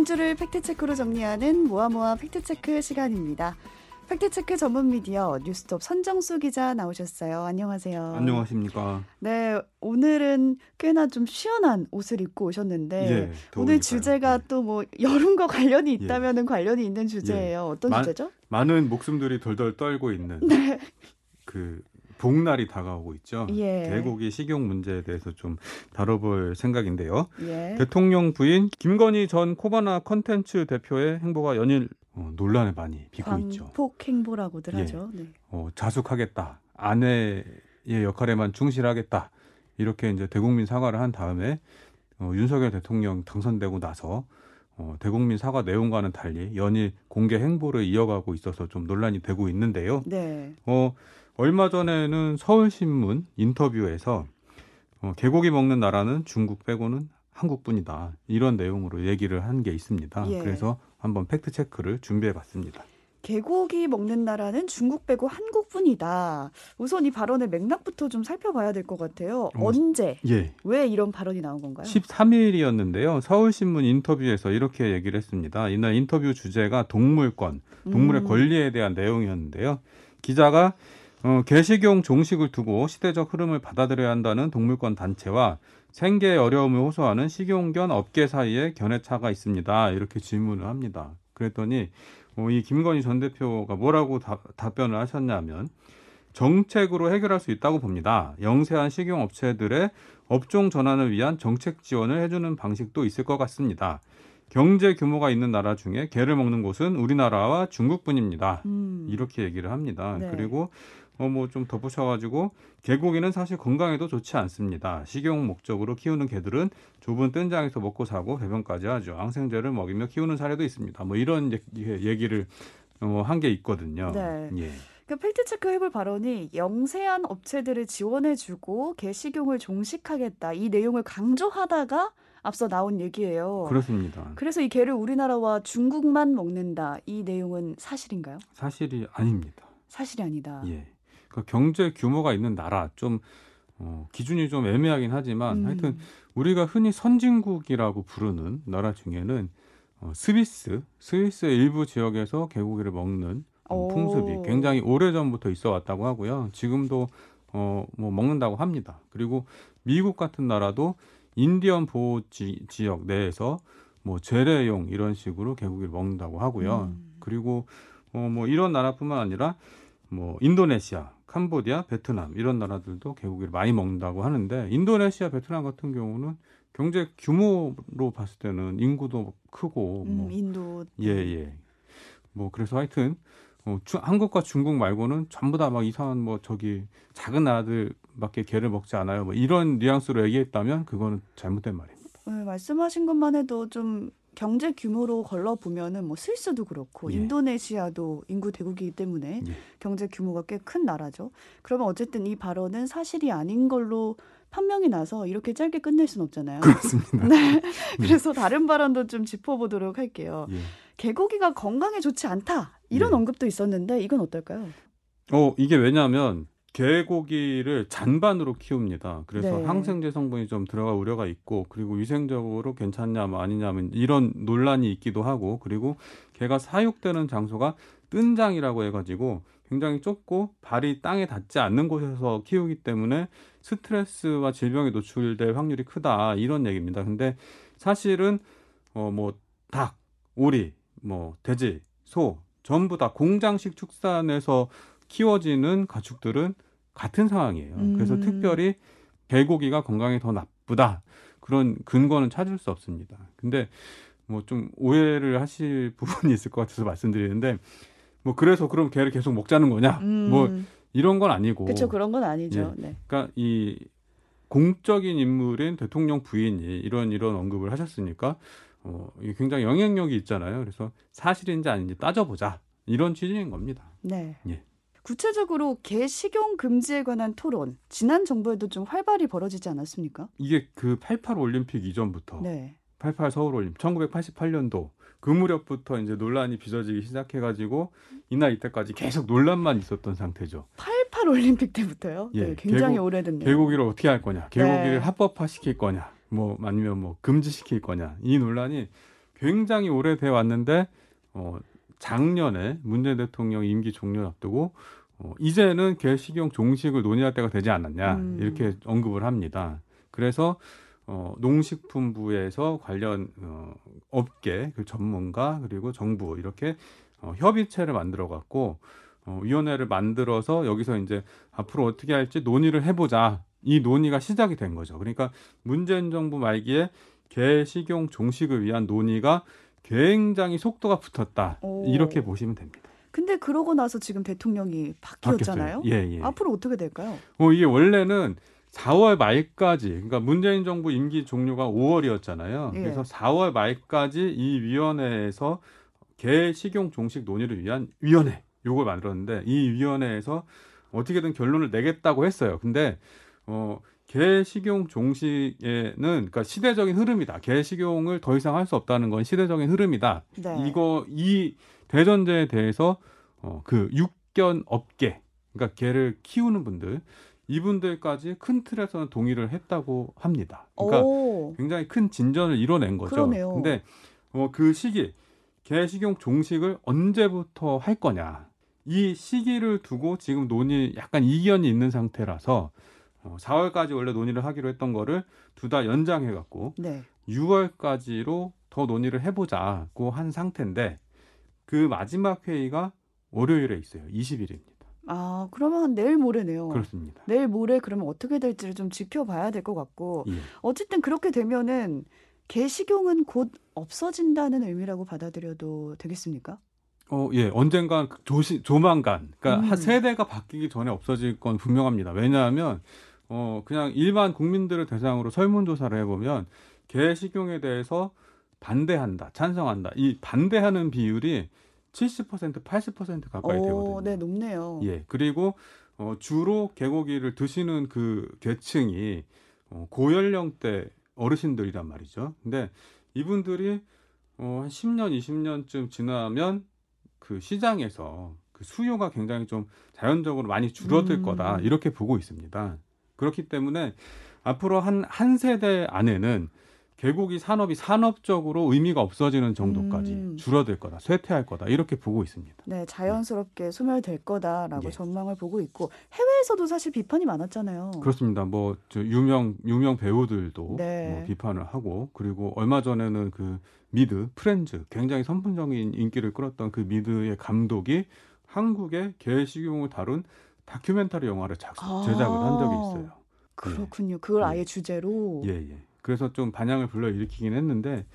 한 주를 팩트체크로 정리하는 모아모아 팩트체크 시간입니다. 팩트체크 전문 미디어 뉴스톱 선정수 기자 나오셨어요. 안녕하세요. 안녕하십니까. 네, 오늘은 꽤나 좀 시원한 옷을 입고 오셨는데 예, 오늘 주제가 네. 또뭐 여름과 관련이 있다면 예. 관련이 있는 주제예요. 예. 어떤 마, 주제죠? 많은 목숨들이 덜덜 떨고 있는 네. 그 복날이 다가오고 있죠. 예. 개고기 식용 문제에 대해서 좀 다뤄볼 생각인데요. 예. 대통령 부인 김건희 전 코바나 컨텐츠 대표의 행보가 연일 어, 논란을 많이 빚고 있죠. 광폭 행보라고들 예. 하죠. 네. 어, 자숙하겠다. 아내의 역할에만 충실하겠다. 이렇게 이제 대국민 사과를 한 다음에 어, 윤석열 대통령 당선되고 나서 어, 대국민 사과 내용과는 달리 연일 공개 행보를 이어가고 있어서 좀 논란이 되고 있는데요. 네. 어, 얼마 전에는 서울신문 인터뷰에서 어, 개고기 먹는 나라는 중국 빼고는 한국뿐이다. 이런 내용으로 얘기를 한 게 있습니다. 예. 그래서 한번 팩트 체크를 준비해 봤습니다. 개고기 먹는 나라는 중국 빼고 한국뿐이다. 우선 이 발언의 맥락부터 좀 살펴봐야 될 것 같아요. 어, 언제? 예. 왜 이런 발언이 나온 건가요? 13일이었는데요. 서울신문 인터뷰에서 이렇게 얘기를 했습니다. 이날 인터뷰 주제가 동물권, 동물의 음. 권리에 대한 내용이었는데요. 기자가 어, 개식용 종식을 두고 시대적 흐름을 받아들여야 한다는 동물권 단체와 생계의 어려움을 호소하는 식용견 업계 사이에 견해차가 있습니다. 이렇게 질문을 합니다. 그랬더니 어, 이 김건희 전 대표가 뭐라고 다, 답변을 하셨냐면 정책으로 해결할 수 있다고 봅니다. 영세한 식용 업체들의 업종 전환을 위한 정책 지원을 해주는 방식도 있을 것 같습니다. 경제 규모가 있는 나라 중에 개를 먹는 곳은 우리나라와 중국뿐입니다. 음. 이렇게 얘기를 합니다. 네. 그리고 어, 뭐 좀 덧붙여가지고 개고기는 사실 건강에도 좋지 않습니다. 식용 목적으로 키우는 개들은 좁은 뜬장에서 먹고 사고 배변까지 하죠. 항생제를 먹이며 키우는 사례도 있습니다. 뭐 이런 얘기를 어, 한 게 있거든요. 네. 예. 그 팩트 체크 해볼 발언이 영세한 업체들을 지원해주고 개 식용을 종식하겠다 이 내용을 강조하다가 앞서 나온 얘기예요. 그렇습니다. 그래서 이 개를 우리나라와 중국만 먹는다 이 내용은 사실인가요? 사실이 아닙니다. 사실이 아니다. 예. 그 경제 규모가 있는 나라 좀 어, 기준이 좀 애매하긴 하지만 음. 하여튼 우리가 흔히 선진국이라고 부르는 나라 중에는 어, 스위스, 스위스의 일부 지역에서 개고기를 먹는 어, 풍습이 굉장히 오래 전부터 있어 왔다고 하고요. 지금도 어, 뭐 먹는다고 합니다. 그리고 미국 같은 나라도 인디언 보호 지, 지역 내에서 뭐 재래용 이런 식으로 개고기를 먹는다고 하고요. 음. 그리고 어, 뭐 이런 나라뿐만 아니라 뭐 인도네시아, 캄보디아, 베트남 이런 나라들도 개고기를 많이 먹는다고 하는데 인도네시아, 베트남 같은 경우는 경제 규모로 봤을 때는 인구도 크고 음, 뭐 인도 예 예. 뭐 그래서 하여튼 어, 주, 한국과 중국 말고는 전부 다 막 이상한 뭐 저기 작은 나라들 밖에 개를 먹지 않아요. 뭐 이런 뉘앙스로 얘기했다면 그거는 잘못된 말입니다. 네, 말씀하신 것만 해도 좀 경제 규모로 걸러 보면은 뭐 스위스도 그렇고 예. 인도네시아도 인구 대국이기 때문에 예. 경제 규모가 꽤 큰 나라죠. 그러면 어쨌든 이 발언은 사실이 아닌 걸로 판명이 나서 이렇게 짧게 끝낼 수는 없잖아요. 그렇습니다. 네. 네. 그래서 다른 발언도 좀 짚어보도록 할게요. 예. 개고기가 건강에 좋지 않다 이런 예. 언급도 있었는데 이건 어떨까요? 어 이게 왜냐하면 개고기를 잔반으로 키웁니다. 그래서 네. 항생제 성분이 좀 들어갈 우려가 있고 그리고 위생적으로 괜찮냐 뭐 아니냐면 이런 논란이 있기도 하고 그리고 개가 사육되는 장소가 뜬장이라고 해가지고 굉장히 좁고 발이 땅에 닿지 않는 곳에서 키우기 때문에 스트레스와 질병에 노출될 확률이 크다 이런 얘기입니다. 근데 사실은 어 뭐 닭, 오리, 뭐 돼지, 소 전부 다 공장식 축산에서 키워지는 가축들은 같은 상황이에요. 음. 그래서 특별히 개고기가 건강에 더 나쁘다 그런 근거는 찾을 수 없습니다. 근데 뭐 좀 오해를 하실 부분이 있을 것 같아서 말씀드리는데 뭐 그래서 그럼 개를 계속 먹자는 거냐? 음. 뭐 이런 건 아니고. 그렇죠. 그런 건 아니죠. 예. 네. 그러니까 이 공적인 인물인 대통령 부인이 이런 이런 언급을 하셨으니까 어, 굉장히 영향력이 있잖아요. 그래서 사실인지 아닌지 따져보자 이런 취지인 겁니다. 네. 예. 구체적으로 개 식용 금지에 관한 토론 지난 정부에도 좀 활발히 벌어지지 않았습니까? 이게 그 88 올림픽 이전부터 네. 88 서울 올림픽 1988년도 그 무렵부터 이제 논란이 빚어지기 시작해가지고 이날 이때까지 계속 논란만 있었던 상태죠. 88 올림픽 때부터요? 예, 네, 굉장히 개고, 오래됐네요. 개고기를 어떻게 할 거냐, 개고기를 네. 합법화 시킬 거냐, 뭐 아니면 뭐 금지시킬 거냐 이 논란이 굉장히 오래돼 왔는데 어, 작년에 문재인 대통령 임기 종료 앞두고 어, 이제는 개식용 종식을 논의할 때가 되지 않았냐 음. 이렇게 언급을 합니다. 그래서 어, 농식품부에서 관련 어, 업계 그 전문가 그리고 정부 이렇게 어, 협의체를 만들어 갖고 어, 위원회를 만들어서 여기서 이제 앞으로 어떻게 할지 논의를 해보자 이 논의가 시작이 된 거죠. 그러니까 문재인 정부 말기에 개식용 종식을 위한 논의가 굉장히 속도가 붙었다 오. 이렇게 보시면 됩니다. 근데 그러고 나서 지금 대통령이 바뀌었잖아요. 예, 예. 앞으로 어떻게 될까요? 어, 이게 원래는 4월 말까지, 그러니까 문재인 정부 임기 종료가 5월이었잖아요. 예. 그래서 4월 말까지 이 위원회에서 개 식용 종식 논의를 위한 위원회 요걸 만들었는데 이 위원회에서 어떻게든 결론을 내겠다고 했어요. 근데 어 개식용 종식에는 그러니까 시대적인 흐름이다. 개식용을 더 이상 할 수 없다는 건 시대적인 흐름이다. 네. 이거 이 대전제에 대해서 어, 그 육견 업계 그러니까 개를 키우는 분들 이분들까지 큰 틀에서는 동의를 했다고 합니다. 그러니까 오. 굉장히 큰 진전을 이뤄낸 거죠. 그러네요. 근데 어, 그 시기 개식용 종식을 언제부터 할 거냐 이 시기를 두고 지금 논의 약간 이견이 있는 상태라서 어, 4월까지 원래 논의를 하기로 했던 거를 두 달 연장해 갖고 네. 6월까지로 더 논의를 해보자고 한 상태인데 그 마지막 회의가 월요일에 있어요. 20일입니다. 아, 그러면 내일 모레네요. 그렇습니다. 내일 모레 그러면 어떻게 될지를 좀 지켜봐야 될 것 같고 예. 어쨌든 그렇게 되면은 개식용은 곧 없어진다는 의미라고 받아들여도 되겠습니까? 어, 예, 언젠간 그 조시, 조만간, 그러니까 음. 한 세대가 바뀌기 전에 없어질 건 분명합니다. 왜냐하면 어, 그냥 일반 국민들을 대상으로 설문조사를 해보면 개 식용에 대해서 반대한다, 찬성한다. 이 반대하는 비율이 70% 80% 가까이 오, 되거든요. 네, 높네요. 예, 그리고 어, 주로 개고기를 드시는 그 계층이 어, 고연령대 어르신들이란 말이죠. 근데 이분들이 어, 한 10년, 20년쯤 지나면 그 시장에서 그 수요가 굉장히 좀 자연적으로 많이 줄어들 음. 거다 이렇게 보고 있습니다. 그렇기 때문에 앞으로 한 한 세대 안에는 개고기 산업이 산업적으로 의미가 없어지는 정도까지 음. 줄어들 거다, 쇠퇴할 거다 이렇게 보고 있습니다. 네, 자연스럽게 소멸될 거다라고 예. 전망을 보고 있고 해외에서도 사실 비판이 많았잖아요. 그렇습니다. 뭐저 유명 유명 배우들도 네. 뭐 비판을 하고 그리고 얼마 전에는 그 미드 프렌즈 굉장히 선풍적인 인기를 끌었던 그 미드의 감독이 한국의 개 식용을 다룬 다큐멘터리 영화를 작성 아. 제작을 한 적이 있어요. 그렇군요. 그걸 예. 아예 주제로. 예, 예. 그래서 좀 반향을 불러 일으키긴 했는데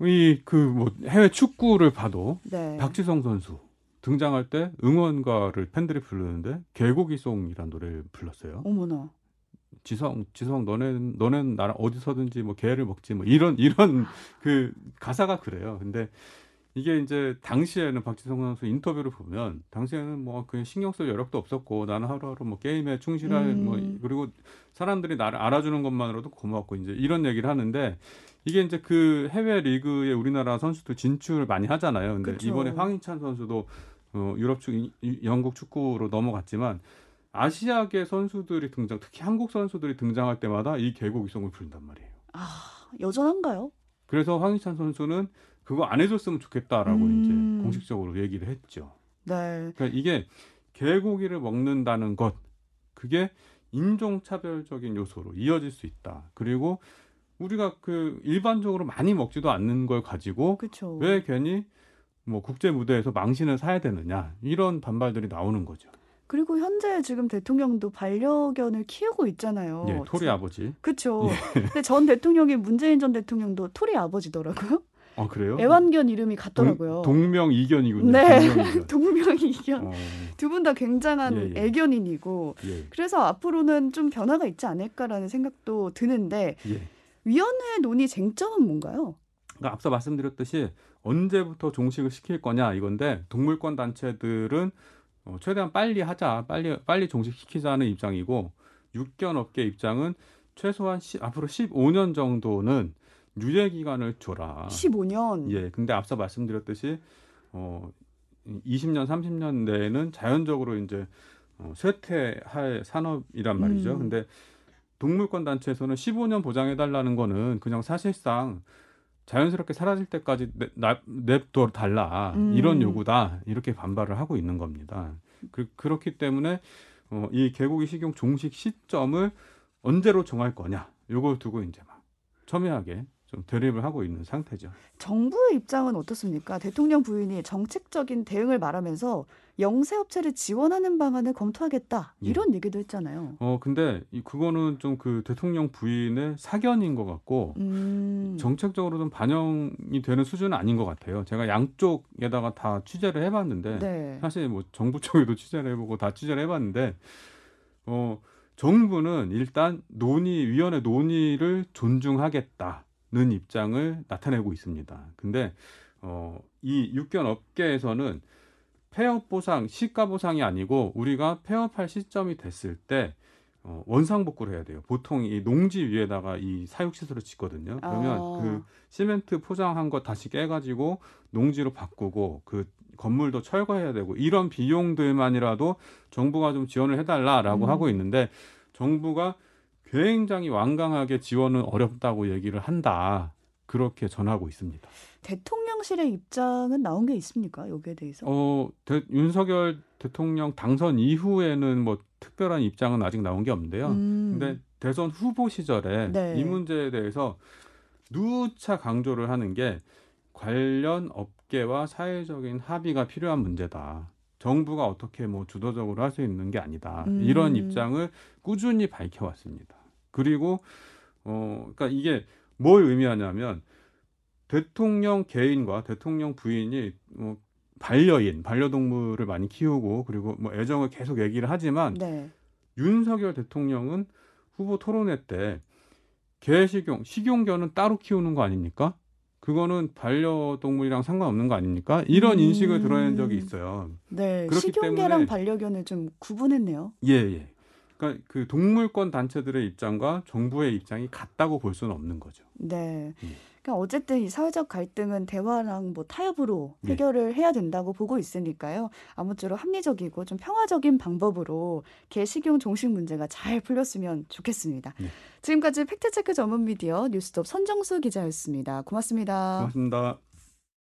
이 그 뭐 해외 축구를 봐도 네. 박지성 선수 등장할 때 응원가를 팬들이 부르는데 개고기송이라는 노래를 불렀어요. 어머나. 지성 지성 너는 너는 나랑 어디서든지 뭐 개를 먹지 뭐 이런 이런 그 가사가 그래요. 근데 이게 이제 당시에는 박지성 선수 인터뷰를 보면 당시에는 뭐그 신경 쓸 여력도 없었고 나는 하루하루 뭐 게임에 충실할 음. 뭐 그리고 사람들이 나를 알아주는 것만으로도 고맙고 이제 이런 얘기를 하는데 이게 이제 그 해외 리그에 우리나라 선수들 진출을 많이 하잖아요. 근데 그쵸. 이번에 황희찬 선수도 어, 유럽 축 영국 축구로 넘어갔지만 아시아계 선수들이 등장, 특히 한국 선수들이 등장할 때마다 이 개고기송을 부른단 말이에요. 아, 여전한가요? 그래서 황희찬 선수는 그거 안 해줬으면 좋겠다라고 음. 이제 공식적으로 얘기를 했죠. 네. 그러니까 이게 개고기를 먹는다는 것, 그게 인종차별적인 요소로 이어질 수 있다. 그리고 우리가 그 일반적으로 많이 먹지도 않는 걸 가지고 그렇죠. 왜 괜히 뭐 국제 무대에서 망신을 사야 되느냐 이런 반발들이 나오는 거죠. 그리고 현재 지금 대통령도 반려견을 키우고 있잖아요. 예, 토리 아버지. 그렇죠. 근데 전 대통령이 문재인 전 대통령도 토리 아버지더라고요. 아 그래요? 애완견 이름이 같더라고요. 동, 명 이견이군요. 네. 동명이견. 동명 이견. 어, 두분 다 굉장한 예, 예. 애견인이고 예, 그래서 앞으로는 좀 변화가 있지 않을까라는 생각도 드는데 예. 위원회 논의 쟁점은 뭔가요? 그러니까 앞서 말씀드렸듯이 언제부터 종식을 시킬 거냐 이건데 동물권 단체들은 어, 최대한 빨리 하자, 빨리 빨리 종식시키자는 입장이고 육견 업계 입장은 최소한 시, 앞으로 15년 정도는 유예 기간을 줘라. 15년. 아. 예, 근데 앞서 말씀드렸듯이 어 20년, 30년 내에는 자연적으로 이제 어, 쇠퇴할 산업이란 말이죠. 음. 근데 동물권 단체에서는 15년 보장해 달라는 거는 그냥 사실상 자연스럽게 사라질 때까지 냅둬 달라 음. 이런 요구다 이렇게 반발을 하고 있는 겁니다. 그, 그렇기 때문에 어, 이 개고기 식용 종식 시점을 언제로 정할 거냐 요걸 두고 이제 막 첨예하게 좀 대립을 하고 있는 상태죠. 정부의 입장은 어떻습니까? 대통령 부인이 정책적인 대응을 말하면서 영세업체를 지원하는 방안을 검토하겠다 예. 이런 얘기도 했잖아요. 어 근데 이 그거는 좀 그 대통령 부인의 사견인 것 같고 음. 정책적으로 좀 반영이 되는 수준은 아닌 것 같아요. 제가 양쪽에다가 다 취재를 해봤는데 네. 사실 뭐 정부 쪽에도 취재를 해보고 다 취재를 해봤는데 어 정부는 일단 논의 위원회 논의를 존중하겠다 는 입장을 나타내고 있습니다. 근데 어 이 육견 업계에서는 폐업 보상 시가 보상이 아니고 우리가 폐업할 시점이 됐을 때 어, 원상복구를 해야 돼요. 보통 이 농지 위에다가 이 사육 시설을 짓거든요. 그러면 아. 그 시멘트 포장한 거 다시 깨가지고 농지로 바꾸고 그 건물도 철거해야 되고 이런 비용들만이라도 정부가 좀 지원을 해달라라고 음. 하고 있는데 정부가 굉장히 완강하게 지원은 어렵다고 얘기를 한다 그렇게 전하고 있습니다. 대통령실의 입장은 나온 게 있습니까? 여기에 대해서? 어 대- 윤석열 대통령 당선 이후에는 뭐 특별한 입장은 아직 나온 게 없는데요. 음. 근데 대선 후보 시절에 네. 이 문제에 대해서 누차 강조를 하는 게 관련 업계와 사회적인 합의가 필요한 문제다. 정부가 어떻게 뭐 주도적으로 할 수 있는 게 아니다. 음. 이런 입장을 꾸준히 밝혀왔습니다. 그리고 어 그러니까 이게 뭘 의미하냐면 대통령 개인과 대통령 부인이 뭐 반려인, 반려동물을 많이 키우고 그리고 뭐 애정을 계속 얘기를 하지만 네. 윤석열 대통령은 후보 토론회 때 개식용, 식용견은 따로 키우는 거 아닙니까? 그거는 반려동물이랑 상관없는 거 아닙니까? 이런 음. 인식을 드러낸 적이 있어요. 네. 그렇기 식용개랑 때문에- 반려견을 좀 구분했네요. 예, 예. 그러니까 그 동물권 단체들의 입장과 정부의 입장이 같다고 볼 수는 없는 거죠. 네. 음. 그러니까 어쨌든 이 사회적 갈등은 대화랑 뭐 타협으로 네. 해결을 해야 된다고 보고 있으니까요. 아무쪼록 합리적이고 좀 평화적인 방법으로 개식용 종식 문제가 잘 풀렸으면 좋겠습니다. 네. 지금까지 팩트체크 전문 미디어 뉴스톱 선정수 기자였습니다. 고맙습니다. 고맙습니다.